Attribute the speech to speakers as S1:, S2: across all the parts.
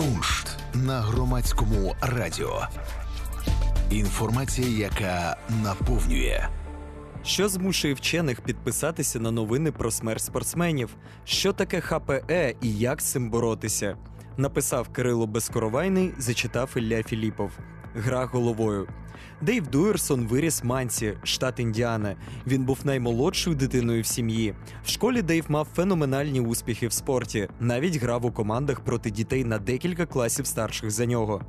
S1: Куншт на громадському радіо. Інформація, яка наповнює.
S2: Що змушує вчених підписатися на новини про смерть спортсменів? Що таке ХПЕ і як з цим боротися? Написав Кирило Безкоровайний, зачитав Ілля Філіпов. Гра головою. Дейв Дуерсон виріс в Манці, штат Індіана. Він був наймолодшою дитиною в сім'ї. В школі Дейв мав феноменальні успіхи в спорті, навіть грав у командах проти дітей на декілька класів старших за нього.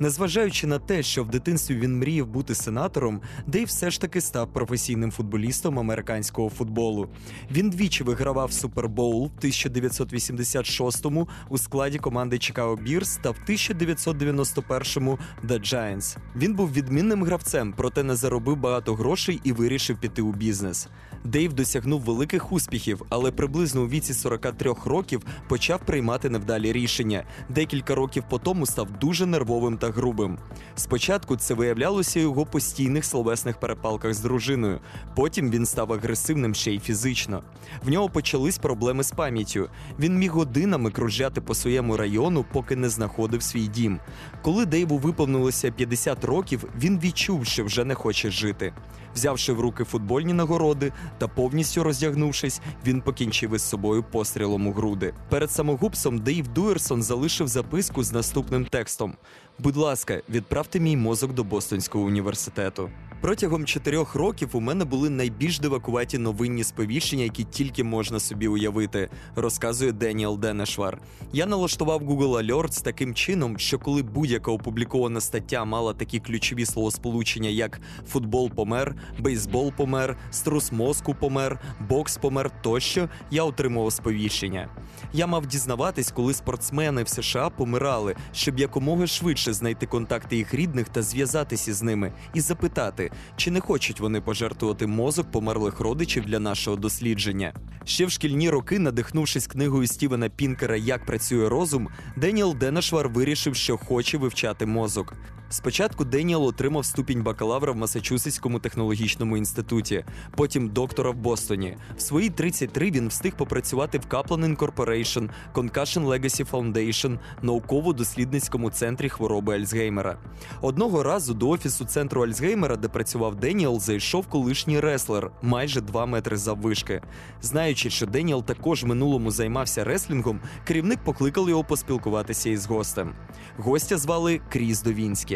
S2: Незважаючи на те, що в дитинстві він мріяв бути сенатором, Дейв все ж таки став професійним футболістом американського футболу. Він двічі вигравав Супербоул в 1986-му у складі команди Chicago Bears та в 1991-му The Giants. Він був відмінним гравцем, проте не заробив багато грошей і вирішив піти у бізнес. Дейв досягнув великих успіхів, але приблизно у віці 43 років почав приймати невдалі рішення. Декілька років по тому став дуже нервовим та грубим. Спочатку це виявлялося у його постійних словесних перепалках з дружиною. Потім він став агресивним ще й фізично. В нього почались проблеми з пам'яттю. Він міг годинами кружляти по своєму району, поки не знаходив свій дім. Коли Дейву виповнилося 50 років, він відчув, що вже не хоче жити. Взявши в руки футбольні нагороди та повністю роздягнувшись, він покінчив із собою пострілом у груди. Перед самогубством Дейв Дуерсон залишив записку з наступним текстом: Будь ласка, відправте мій мозок до Бостонського університету. Протягом чотирьох років у мене були найбільш дивакуваті новинні сповіщення, які тільки можна собі уявити, розказує Деніел Денешвар. Я налаштував Google Alerts таким чином, що коли будь-яка опублікована стаття мала такі ключові словосполучення, як футбол помер, бейсбол помер, струс мозку помер, бокс помер тощо, я отримував сповіщення. Я мав дізнаватись, коли спортсмени в США помирали, щоб якомога швидше знайти контакти їх рідних та зв'язатися з ними і запитати, чи не хочуть вони пожертвувати мозок померлих родичів для нашого дослідження. Ще в шкільні роки, надихнувшись книгою Стівена Пінкера Як працює розум, Деніел Денешвар вирішив, що хоче вивчати мозок. Спочатку Деніел отримав ступінь бакалавра в Масачусетському технологічному інституті, потім доктора в Бостоні. В свої 33 він встиг попрацювати в Kaplan Incorporation, Concussion Legacy Foundation, науково-дослідницькому центрі хвороби Альцгеймера. Одного разу до офісу центру Альцгеймера, де працював Деніел, зайшов колишній реслер, майже 2 метри заввишки. Знаючи, що Деніел також минулому займався реслінгом, керівник покликав його поспілкуватися із гостем. Гостя звали Кріс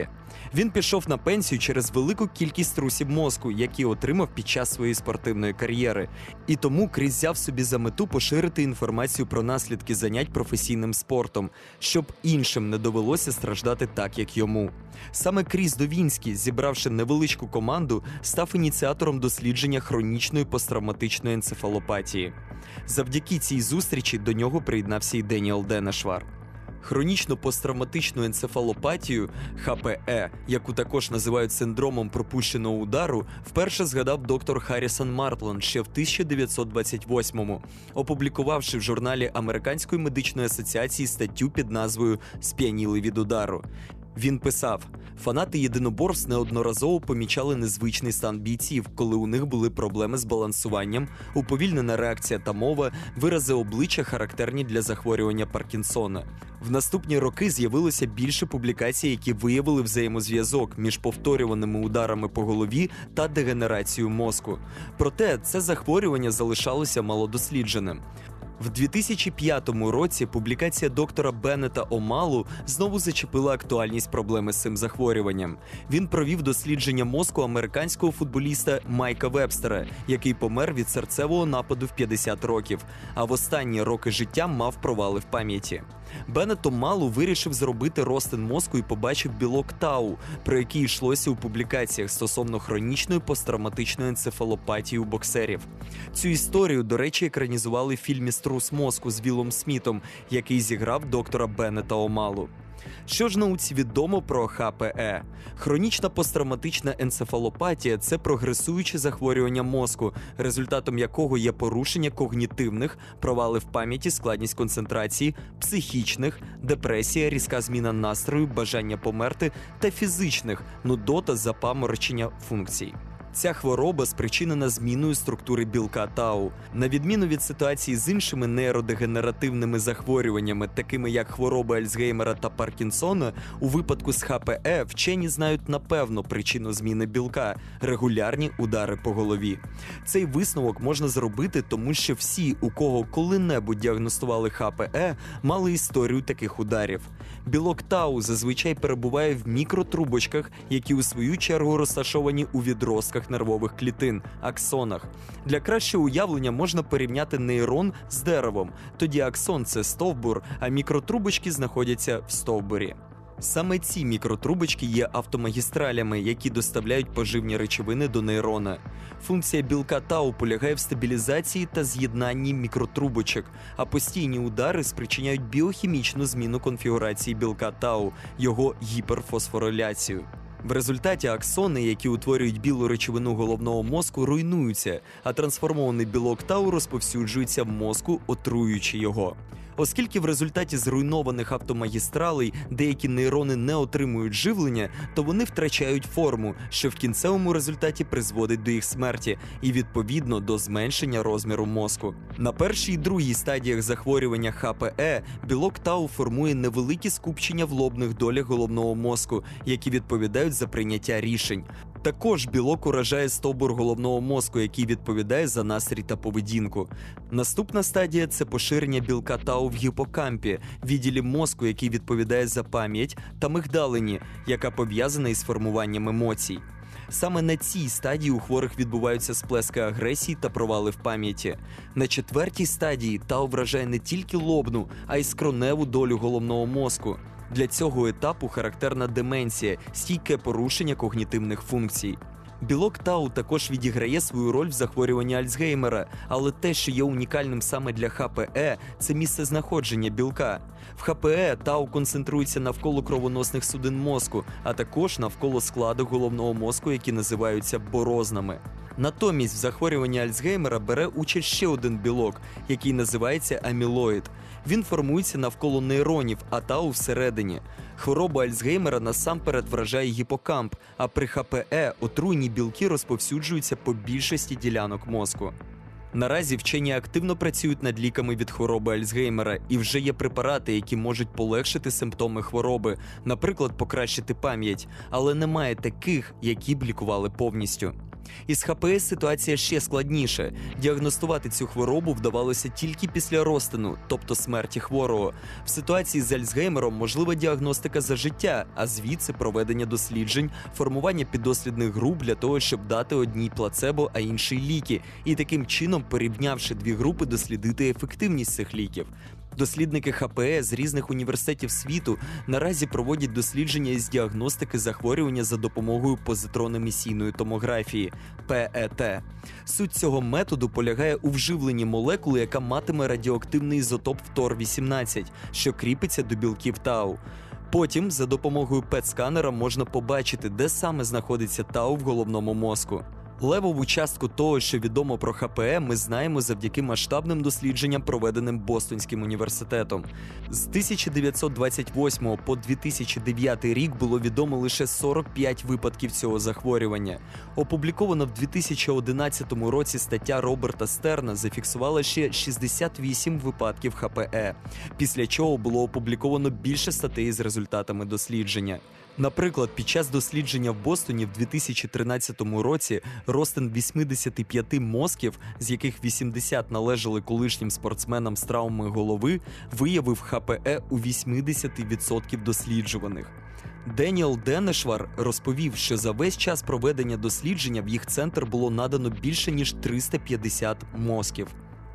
S2: Довінське. Він пішов на пенсію через велику кількість трусів мозку, які отримав під час своєї спортивної кар'єри. І тому Кріс взяв собі за мету поширити інформацію про наслідки занять професійним спортом, щоб іншим не довелося страждати так, як йому. Саме Кріс Довінський, зібравши невеличку команду, став ініціатором дослідження хронічної посттравматичної енцефалопатії. Завдяки цій зустрічі до нього приєднався і Деніел Денешвар. Хронічну посттравматичну енцефалопатію ХПЕ, яку також називають синдромом пропущеного удару, вперше згадав доктор Харрісон Мартланд ще в 1928-му, опублікувавши в журналі Американської медичної асоціації статтю під назвою Сп'яніли від удару. Він писав: фанати єдиноборств неодноразово помічали незвичний стан бійців, коли у них були проблеми з балансуванням, уповільнена реакція та мова, вирази обличчя характерні для захворювання Паркінсона. В наступні роки з'явилося більше публікацій, які виявили взаємозв'язок між повторюваними ударами по голові та дегенерацією мозку. Проте це захворювання залишалося малодослідженим. В 2005 році публікація доктора Беннета Омалу знову зачепила актуальність проблеми з цим захворюванням. Він провів дослідження мозку американського футболіста Майка Вебстера, який помер від серцевого нападу в 50 років, а в останні роки життя мав провали в пам'яті. Беннет малу вирішив зробити розтин мозку і побачив білок Тау, про який йшлося у публікаціях стосовно хронічної посттравматичної енцефалопатії у боксерів. Цю історію, до речі, екранізували в фільмі Струс мозку з Вілом Смітом, який зіграв доктора Беннета Омалу. Що ж науці відомо про ХПЕ? Хронічна посттравматична енцефалопатія це прогресуюче захворювання мозку, результатом якого є порушення когнітивних, провали в пам'яті, складність концентрації, психічних, депресія, різка зміна настрою, бажання померти та фізичних нудота запаморочення функцій. Ця хвороба спричинена зміною структури білка тау. На відміну від ситуації з іншими нейродегенеративними захворюваннями, такими як хвороба Альцгеймера та Паркінсона, у випадку з ХПЕ вчені знають напевно причину зміни білка регулярні удари по голові. Цей висновок можна зробити, тому що всі, у кого коли-небудь діагностували ХПЕ, мали історію таких ударів. Білок тау зазвичай перебуває в мікротрубочках, які у свою чергу розташовані у відростках нервових клітин аксонах. Для кращого уявлення можна порівняти нейрон з деревом. Тоді аксон це стовбур, а мікротрубочки знаходяться в стовбурі. Саме ці мікротрубочки є автомагістралями, які доставляють поживні речовини до нейрона. Функція білка тау полягає в стабілізації та з'єднанні мікротрубочок, а постійні удари спричиняють біохімічну зміну конфігурації білка тау, його гіперфосфориляцію. В результаті аксони, які утворюють білу речовину головного мозку, руйнуються, а трансформований білок тау розповсюджується в мозку, отруюючи його. Оскільки в результаті зруйнованих автомагістралей деякі нейрони не отримують живлення, то вони втрачають форму, що в кінцевому результаті призводить до їх смерті і відповідно до зменшення розміру мозку. На першій і другій стадіях захворювання ХПЕ білок тау формує невеликі скупчення в лобних долях головного мозку, які відповідають за прийняття рішень. Також білок уражає стовбур головного мозку, який відповідає за настрій та поведінку. Наступна стадія це поширення білка тау в гіпокампі, відділі мозку, який відповідає за пам'ять, та мигдалині, яка пов'язана із формуванням емоцій. Саме на цій стадії у хворих відбуваються сплески агресії та провали в пам'яті. На четвертій стадії тау вражає не тільки лобну, а й скроневу долю головного мозку. Для цього етапу характерна деменція, стійке порушення когнітивних функцій. Білок Тау також відіграє свою роль в захворюванні Альцгеймера, але те, що є унікальним саме для ХПЕ, це місце знаходження білка. В ХПЕ Тау концентрується навколо кровоносних судин мозку, а також навколо складу головного мозку, які називаються борознами. Натомість в захворюванні Альцгеймера бере участь ще один білок, який називається амілоїд. Він формується навколо нейронів, а тау всередині. Хвороба Альцгеймера насамперед вражає гіпокамп, а при ХПЕ отруйні білки розповсюджуються по більшості ділянок мозку. Наразі вчені активно працюють над ліками від хвороби Альцгеймера, і вже є препарати, які можуть полегшити симптоми хвороби, наприклад, покращити пам'ять, але немає таких, які б лікували повністю. Із ХПС ситуація ще складніша. Діагностувати цю хворобу вдавалося тільки після розтину, тобто смерті хворого. В ситуації з Альцгеймером можлива діагностика за життя, а звідси проведення досліджень, формування піддослідних груп для того, щоб дати одній плацебо, а іншій ліки, і таким чином, порівнявши дві групи, дослідити ефективність цих ліків. Дослідники ХПЕ з різних університетів світу наразі проводять дослідження із діагностики захворювання за допомогою позитронно-емісійної томографії ПЕТ. Суть цього методу полягає у вживленні молекули, яка матиме радіоактивний ізотоп ФТОР-18, що кріпиться до білків Тау. Потім за допомогою ПЕТ-сканера можна побачити, де саме знаходиться Тау в головному мозку. Левову частку того, що відомо про ХПЕ, ми знаємо завдяки масштабним дослідженням, проведеним Бостонським університетом. З 1928 по 2009 рік було відомо лише 45 випадків цього захворювання. Опублікована в 2011 році стаття Роберта Стерна зафіксувала ще 68 випадків ХПЕ, після чого було опубліковано більше статей з результатами дослідження. Наприклад, під час дослідження в Бостоні в 2013 році розтин 85 мозків, з яких 80 належали колишнім спортсменам з травми голови, виявив ХПЕ у 80% досліджуваних. Деніел Денешвар розповів, що за весь час проведення дослідження в їх центр було надано більше ніж 350 мозків.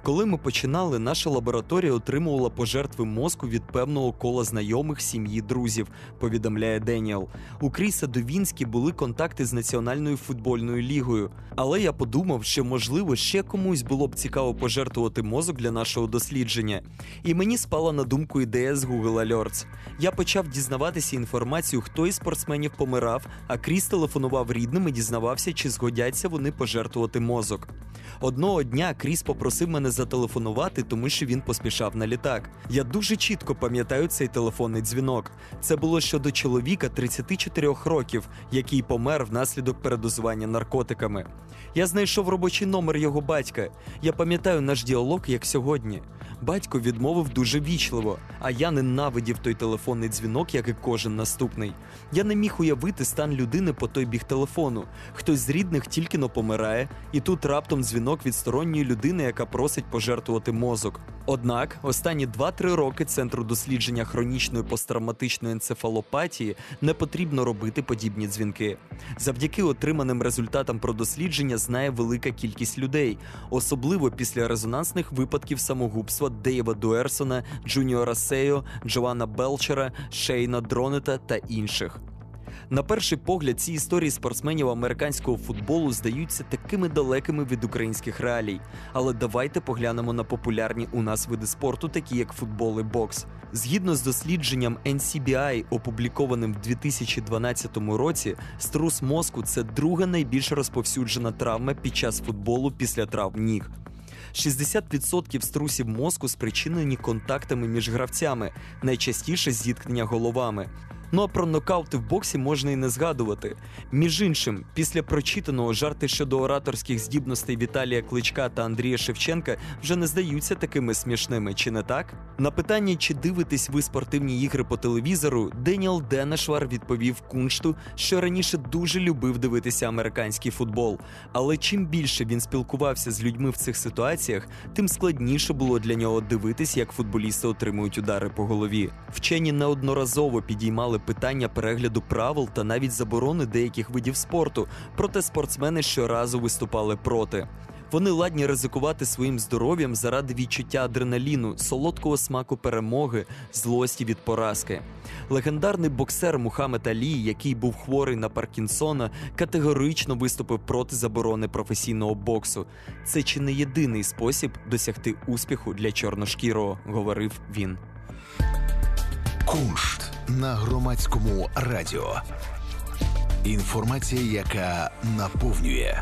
S2: Коли ми починали, наша лабораторія отримувала пожертви мозку від певного кола знайомих сім'ї друзів, повідомляє Деніел. У Кріса Довінські були контакти з Національною футбольною лігою. Але я подумав, що можливо ще комусь було б цікаво пожертвувати мозок для нашого дослідження. І мені спала на думку ідея з Google Alerts. Я почав дізнаватися інформацію, хто із спортсменів помирав, а Кріс телефонував рідним і дізнавався, чи згодяться вони пожертвувати мозок. Одного дня Кріс попросив мене зателефонувати, тому що він поспішав на літак. Я дуже чітко пам'ятаю цей телефонний дзвінок. Це було щодо чоловіка 34 років, який помер внаслідок передозування наркотиками. Я знайшов робочий номер його батька. Я пам'ятаю наш діалог як сьогодні. Батько відмовив дуже вічливо, а я ненавидів той телефонний дзвінок, як і кожен наступний. Я не міг уявити стан людини по той біг телефону. Хтось з рідних тільки но помирає, і тут раптом дзвінок від сторонньої людини, яка просить пожертвувати мозок. Однак останні 2-3 роки центру дослідження хронічної посттравматичної енцефалопатії не потрібно робити подібні дзвінки. Завдяки отриманим результатам про дослідження знає велика кількість людей, особливо після резонансних випадків самогубства Дейва Дуерсона, Джуніора Сейо, Джоанна Белчера, Шейна Дронета та інших. На перший погляд, ці історії спортсменів американського футболу здаються такими далекими від українських реалій. Але давайте поглянемо на популярні у нас види спорту, такі як футбол і бокс. Згідно з дослідженням NCBI, опублікованим в 2012 році, струс мозку це друга найбільш розповсюджена травма під час футболу після травм ніг. 60% струсів мозку спричинені контактами між гравцями, найчастіше зіткнення головами. Ну а про нокаути в боксі можна і не згадувати. Між іншим, після прочитаного жарти щодо ораторських здібностей Віталія Кличка та Андрія Шевченка вже не здаються такими смішними, чи не так? На питання, чи дивитесь ви спортивні ігри по телевізору, Деніел Денешвар відповів куншту, що раніше дуже любив дивитися американський футбол. Але чим більше він спілкувався з людьми в цих ситуаціях, тим складніше було для нього дивитись, як футболісти отримують удари по голові. Вчені неодноразово підіймали питання перегляду правил та навіть заборони деяких видів спорту, проте спортсмени щоразу виступали проти. Вони ладні ризикувати своїм здоров'ям заради відчуття адреналіну, солодкого смаку перемоги, злості від поразки. Легендарний боксер Мухаммед Алі, який був хворий на Паркінсона, категорично виступив проти заборони професійного боксу. Це чи не єдиний спосіб досягти успіху для чорношкірого, говорив він.
S1: Куншт на громадському радіо. Інформація, яка наповнює.